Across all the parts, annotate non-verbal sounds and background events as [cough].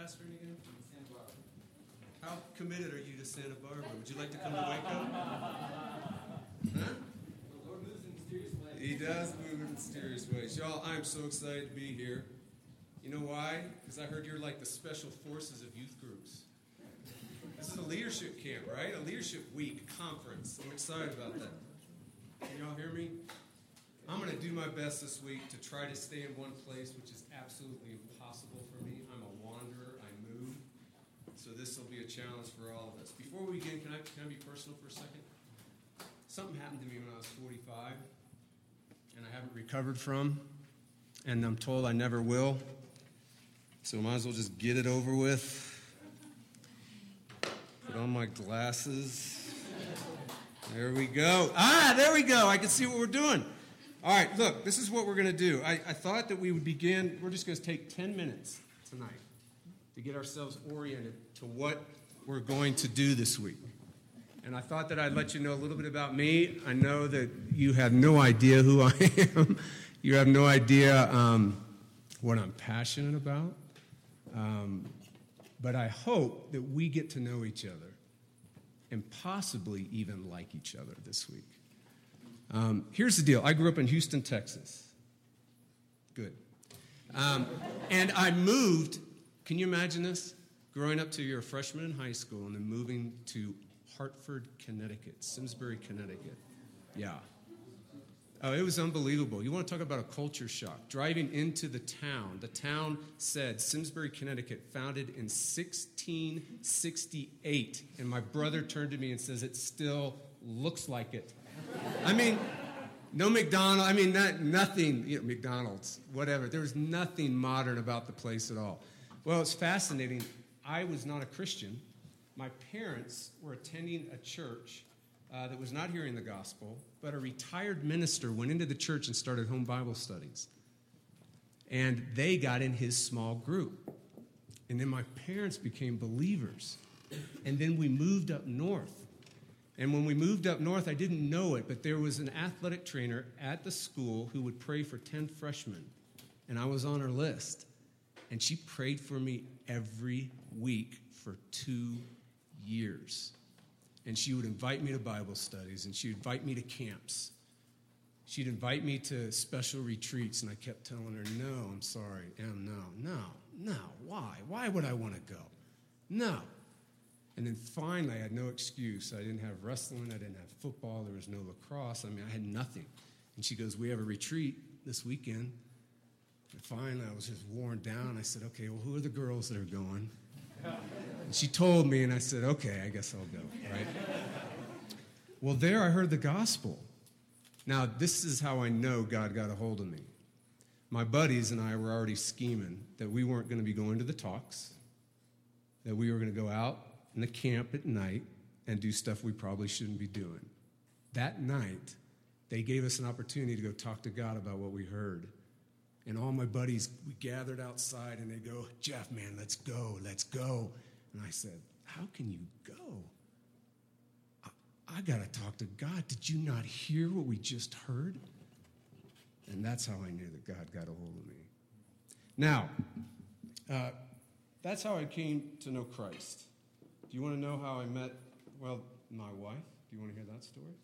pastoring again? Santa Barbara. How committed are you to Santa Barbara? Would you like to come to Waco? Huh? He does move in mysterious ways. Y'all, I'm so excited to be here. You know why? Because I heard you're like the special forces of youth groups. This is a leadership camp, right? A leadership week conference. I'm excited about that. Can y'all hear me? I'm going to do my best this week to try to stay in one place, which is absolutely impossible for me. I'm a. So this will be a challenge for all of us. Before we begin, can I, can I be personal for a second? Something happened to me when I was 45 and I haven't recovered from, and I'm told I never will. So might as well just get it over with. Put on my glasses. There we go. Ah, there we go. I can see what we're doing. All right, look, this is what we're going to do. I, I thought that we would begin, we're just going to take 10 minutes tonight to get ourselves oriented to what we're going to do this week. And I thought that I'd let you know a little bit about me. I know that you have no idea who I am, [laughs] you have no idea um, what I'm passionate about. Um, but I hope that we get to know each other and possibly even like each other this week. Um, here's the deal I grew up in Houston, Texas. Good. Um, and I moved, can you imagine this? Growing up to you're freshman in high school and then moving to Hartford, Connecticut, Simsbury, Connecticut. Yeah. Oh, it was unbelievable. You want to talk about a culture shock. Driving into the town, the town said Simsbury, Connecticut, founded in 1668. And my brother turned to me and says, It still looks like it. I mean, no McDonald's, I mean, not, nothing, you know, McDonald's, whatever. There was nothing modern about the place at all. Well, it's fascinating. I was not a Christian. My parents were attending a church uh, that was not hearing the gospel, but a retired minister went into the church and started home Bible studies. And they got in his small group. And then my parents became believers. And then we moved up north. And when we moved up north, I didn't know it, but there was an athletic trainer at the school who would pray for 10 freshmen. And I was on her list. And she prayed for me every week for two years. And she would invite me to Bible studies, and she would invite me to camps. She'd invite me to special retreats, and I kept telling her, No, I'm sorry. Em, no, no, no. Why? Why would I want to go? No. And then finally, I had no excuse. I didn't have wrestling, I didn't have football, there was no lacrosse. I mean, I had nothing. And she goes, We have a retreat this weekend. And finally, I was just worn down. I said, Okay, well, who are the girls that are going? And she told me, and I said, Okay, I guess I'll go, right? well, there I heard the gospel. Now, this is how I know God got a hold of me. My buddies and I were already scheming that we weren't going to be going to the talks, that we were going to go out in the camp at night and do stuff we probably shouldn't be doing. That night, they gave us an opportunity to go talk to God about what we heard. And all my buddies, we gathered outside and they go, Jeff, man, let's go, let's go. And I said, How can you go? I, I got to talk to God. Did you not hear what we just heard? And that's how I knew that God got a hold of me. Now, uh, that's how I came to know Christ. Do you want to know how I met, well, my wife? Do you want to hear that story?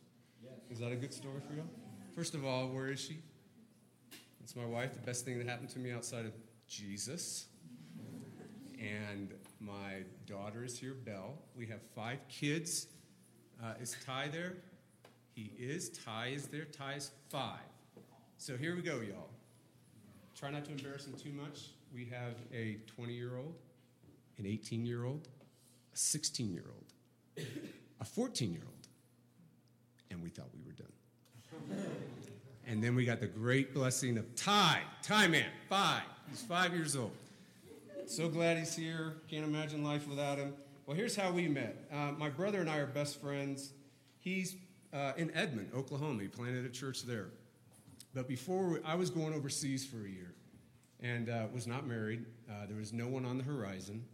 Yes. Is that a good story for you? First of all, where is she? It's my wife, the best thing that happened to me outside of Jesus. And my daughter is here, Belle. We have five kids. Uh, is Ty there? He is. Ty is there. Ty is five. So here we go, y'all. Try not to embarrass him too much. We have a 20 year old, an 18 year old, a 16 year old, a 14 year old, and we thought we were done. And then we got the great blessing of Ty, Ty man, five. He's five years old. So glad he's here. Can't imagine life without him. Well, here's how we met. Uh, my brother and I are best friends. He's uh, in Edmond, Oklahoma. He planted a church there. But before we, I was going overseas for a year and uh, was not married. Uh, there was no one on the horizon.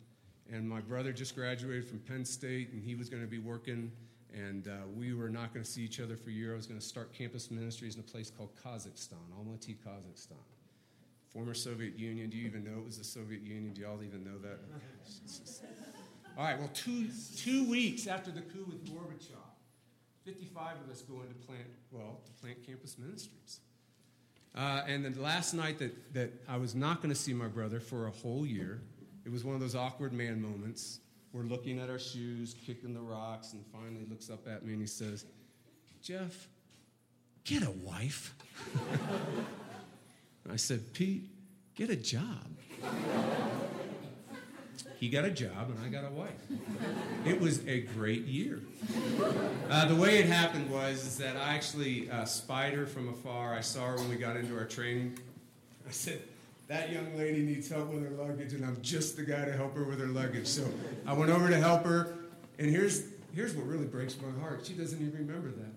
And my brother just graduated from Penn State, and he was going to be working and uh, we were not going to see each other for a year. I was going to start campus ministries in a place called Kazakhstan, Almaty, Kazakhstan. former Soviet Union. Do you even know it was the Soviet Union? Do y'all even know that? [laughs] All right, well, two, two weeks after the coup with Gorbachev, 55 of us go into plant, well, to plant campus ministries. Uh, and the last night that, that I was not going to see my brother for a whole year, it was one of those awkward man moments. We're looking at our shoes, kicking the rocks, and finally looks up at me and he says, Jeff, get a wife. [laughs] I said, Pete, get a job. He got a job and I got a wife. It was a great year. Uh, the way it happened was is that I actually uh, spied her from afar. I saw her when we got into our training. I said, that young lady needs help with her luggage, and I'm just the guy to help her with her luggage. So I went over to help her, and here's, here's what really breaks my heart. She doesn't even remember that.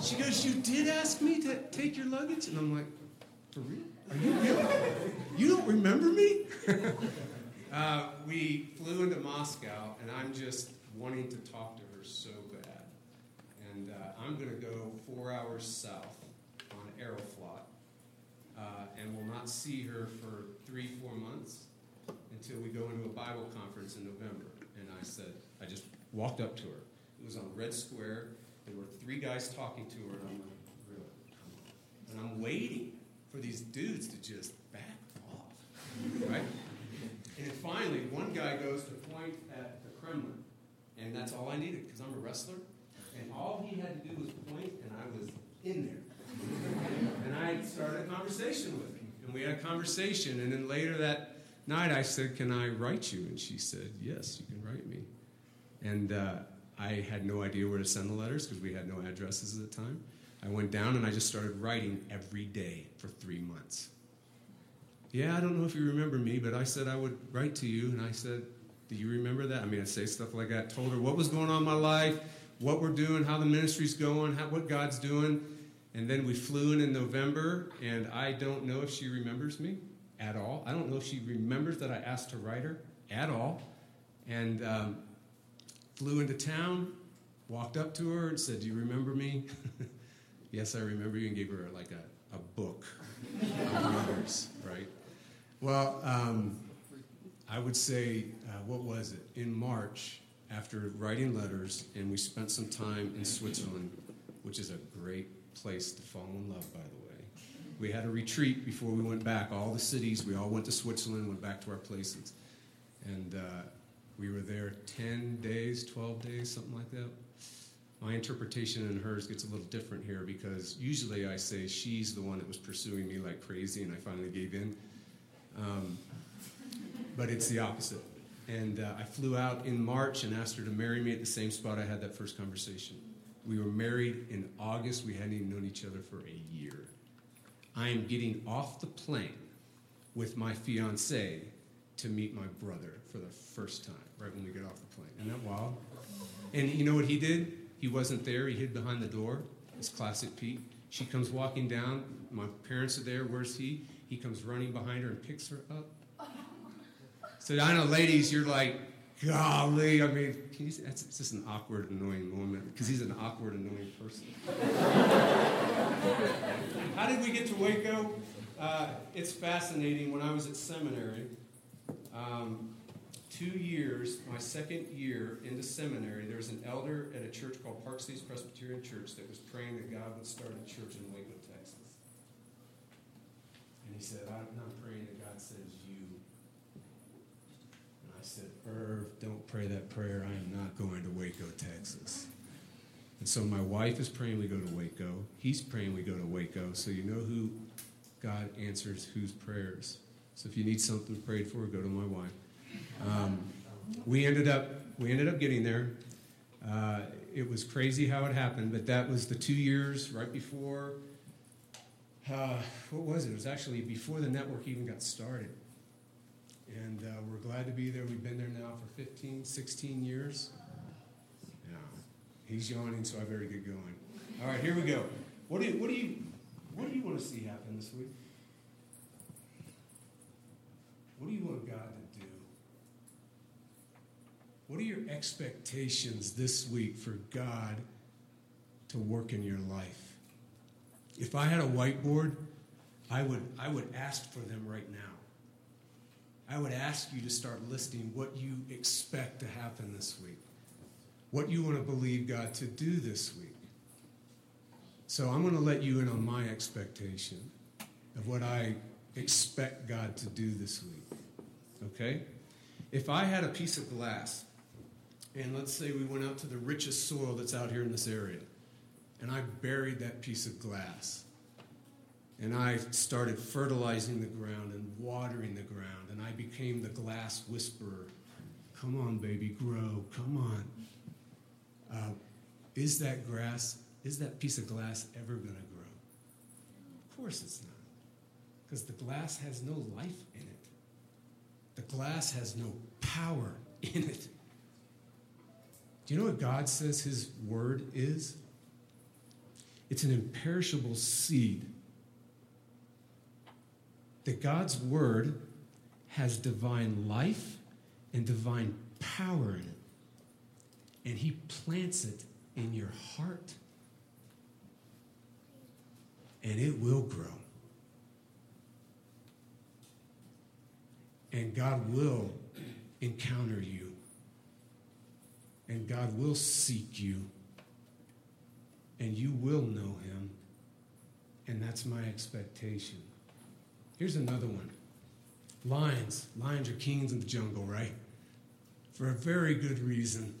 She goes, You did ask me to take your luggage? And I'm like, For real? Are you really? You don't remember me? [laughs] uh, we flew into Moscow, and I'm just wanting to talk to her so bad. And uh, I'm going to go four hours south on Aeroflot, uh, and will not see her for three, four months until we go into a Bible conference in November. And I said, I just walked up to her. It was on Red Square. There were three guys talking to her, and I'm like, really? And I'm waiting for these dudes to just back off, right? And finally, one guy goes to point at the Kremlin, and that's all I needed because I'm a wrestler. And all he had to do was point, and I was in there. and I started a conversation with him, and we had a conversation. And then later that night, I said, "Can I write you?" And she said, "Yes, you can write me." And uh, I had no idea where to send the letters because we had no addresses at the time. I went down and I just started writing every day for three months. Yeah, I don't know if you remember me, but I said I would write to you, and I said, Do you remember that? I mean, I say stuff like that. Told her what was going on in my life, what we're doing, how the ministry's going, how, what God's doing. And then we flew in in November, and I don't know if she remembers me at all. I don't know if she remembers that I asked to write her at all. And um, flew into town, walked up to her, and said, Do you remember me? [laughs] yes, I remember you, and gave her like a, a book of letters, right? Well, um, I would say, uh, what was it? In March, after writing letters, and we spent some time in Switzerland, which is a great place to fall in love, by the way. We had a retreat before we went back. All the cities, we all went to Switzerland, went back to our places. And uh, we were there 10 days, 12 days, something like that. My interpretation and hers gets a little different here because usually I say she's the one that was pursuing me like crazy and I finally gave in. Um, but it's the opposite. And uh, I flew out in March and asked her to marry me at the same spot I had that first conversation. We were married in August. We hadn't even known each other for a year. I am getting off the plane with my fiance to meet my brother for the first time, right when we get off the plane. Isn't that wild? And you know what he did? He wasn't there. He hid behind the door. It's classic Pete. She comes walking down. My parents are there. Where's he? He comes running behind her and picks her up. So I know, ladies, you're like, golly. I mean, can you, that's it's just an awkward, annoying moment because he's an awkward, annoying person. [laughs] How did we get to Waco? Uh, it's fascinating. When I was at seminary, um, two years, my second year into seminary, there was an elder at a church called Park Cities Presbyterian Church that was praying that God would start a church in Waco, Texas. And he said, I'm not praying that God says you. I said, Irv, don't pray that prayer. I am not going to Waco, Texas. And so my wife is praying we go to Waco. He's praying we go to Waco. So you know who God answers whose prayers. So if you need something prayed for, go to my wife. Um, we ended up we ended up getting there. Uh, it was crazy how it happened, but that was the two years right before. Uh, what was it? It was actually before the network even got started. And uh, we're glad to be there. We've been there now for 15, 16 years. Yeah. He's yawning, so I better get going. All right, here we go. What do you, what do you, what do you want to see happen this week? What do you want God to do? What are your expectations this week for God to work in your life? If I had a whiteboard, I would, I would ask for them right now. I would ask you to start listing what you expect to happen this week, what you want to believe God to do this week. So I'm going to let you in on my expectation of what I expect God to do this week. Okay? If I had a piece of glass, and let's say we went out to the richest soil that's out here in this area, and I buried that piece of glass, and I started fertilizing the ground and watering the ground, and I became the glass whisperer. Come on, baby, grow. Come on. Uh, is that grass, is that piece of glass ever going to grow? Of course it's not. Because the glass has no life in it, the glass has no power in it. Do you know what God says His word is? It's an imperishable seed that God's word has divine life and divine power in it. And he plants it in your heart. And it will grow. And God will encounter you. And God will seek you. And you will know him. And that's my expectation. Here's another one lions. Lions are kings in the jungle, right? For a very good reason.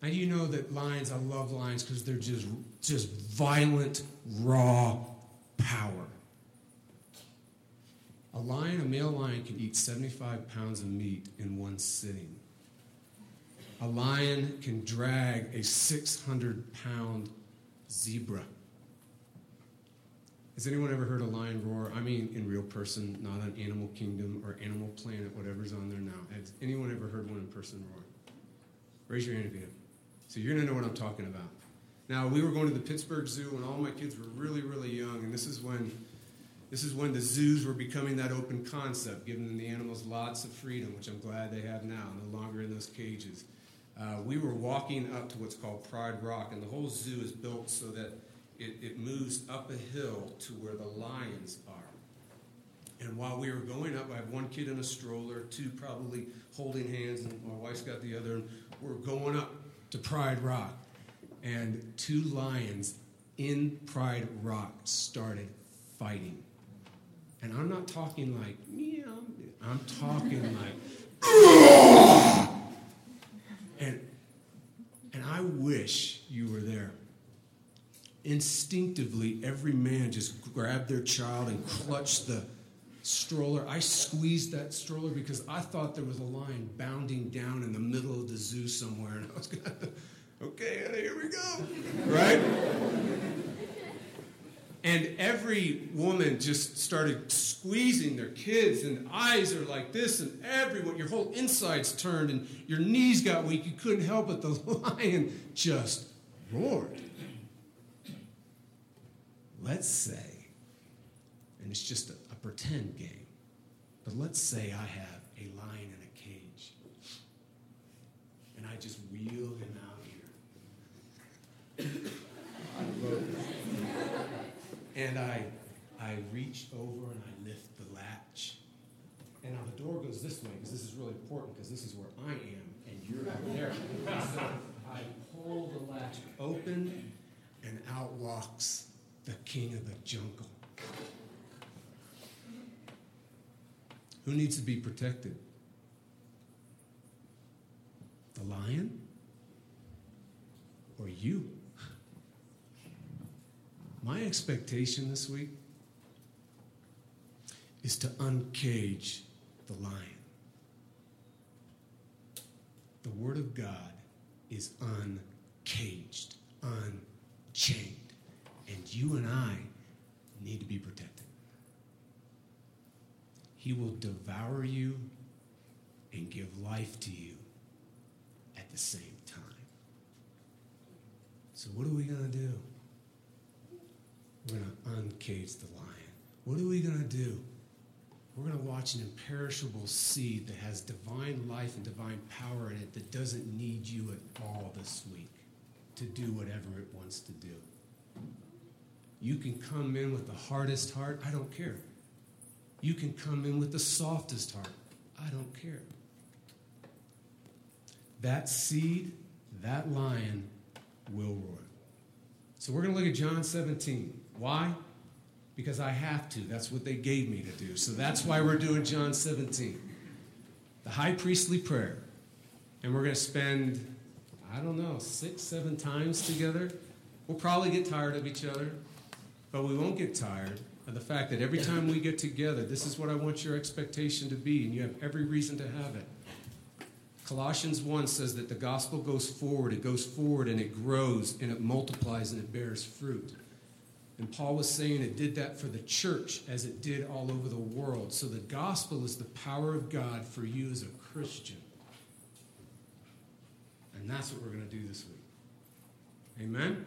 Now you know that lions, I love lions because they're just, just violent, raw power. A lion, a male lion, can eat 75 pounds of meat in one sitting. A lion can drag a 600 pound zebra. Has anyone ever heard a lion roar? I mean, in real person, not on Animal Kingdom or Animal Planet, whatever's on there now. Has anyone ever heard one in person roar? Raise your hand if you have. So you're going to know what I'm talking about. Now, we were going to the Pittsburgh Zoo when all my kids were really, really young, and this is when this is when the zoos were becoming that open concept, giving the animals lots of freedom, which I'm glad they have now, no longer in those cages. Uh, we were walking up to what's called Pride Rock, and the whole zoo is built so that it, it moves up a hill to where the lions are. And while we were going up, I have one kid in a stroller, two probably holding hands, and my wife's got the other, and we're going up to Pride Rock. And two lions in Pride Rock started fighting. And I'm not talking like, meow, I'm talking like, [laughs] and, and I wish you were there instinctively, every man just grabbed their child and clutched the stroller. I squeezed that stroller because I thought there was a lion bounding down in the middle of the zoo somewhere, and I was going, [laughs] okay, here we go, right? and every woman just started squeezing their kids, and eyes are like this, and everyone, your whole insides turned, and your knees got weak. You couldn't help it. The [laughs] lion just roared let's say, and it's just a, a, pretend game, but let's say I have a lion in a cage, and I just wheel him out here. and I, I reach over and I lift the latch. And now the door goes this way because this is really important because this is where I am and you're out there. so [laughs] I pull the latch open and out walks the king of the jungle. Who needs to be protected? The lion or you? My expectation this week is to uncage the lion. The Word of God is uncaged, unchained. And you and I need to be protected. He will devour you and give life to you at the same time. So, what are we going to do? We're going to uncage the lion. What are we going to do? We're going to watch an imperishable seed that has divine life and divine power in it that doesn't need you at all this week to do whatever it wants to do. You can come in with the hardest heart. I don't care. You can come in with the softest heart. I don't care. That seed, that lion will roar. So we're going to look at John 17. Why? Because I have to. That's what they gave me to do. So that's why we're doing John 17. The high priestly prayer. And we're going to spend, I don't know, six, seven times together. We'll probably get tired of each other, but we won't get tired of the fact that every time we get together, this is what I want your expectation to be, and you have every reason to have it. Colossians 1 says that the gospel goes forward, it goes forward and it grows and it multiplies and it bears fruit. And Paul was saying it did that for the church as it did all over the world. So the gospel is the power of God for you as a Christian. And that's what we're going to do this week. Amen?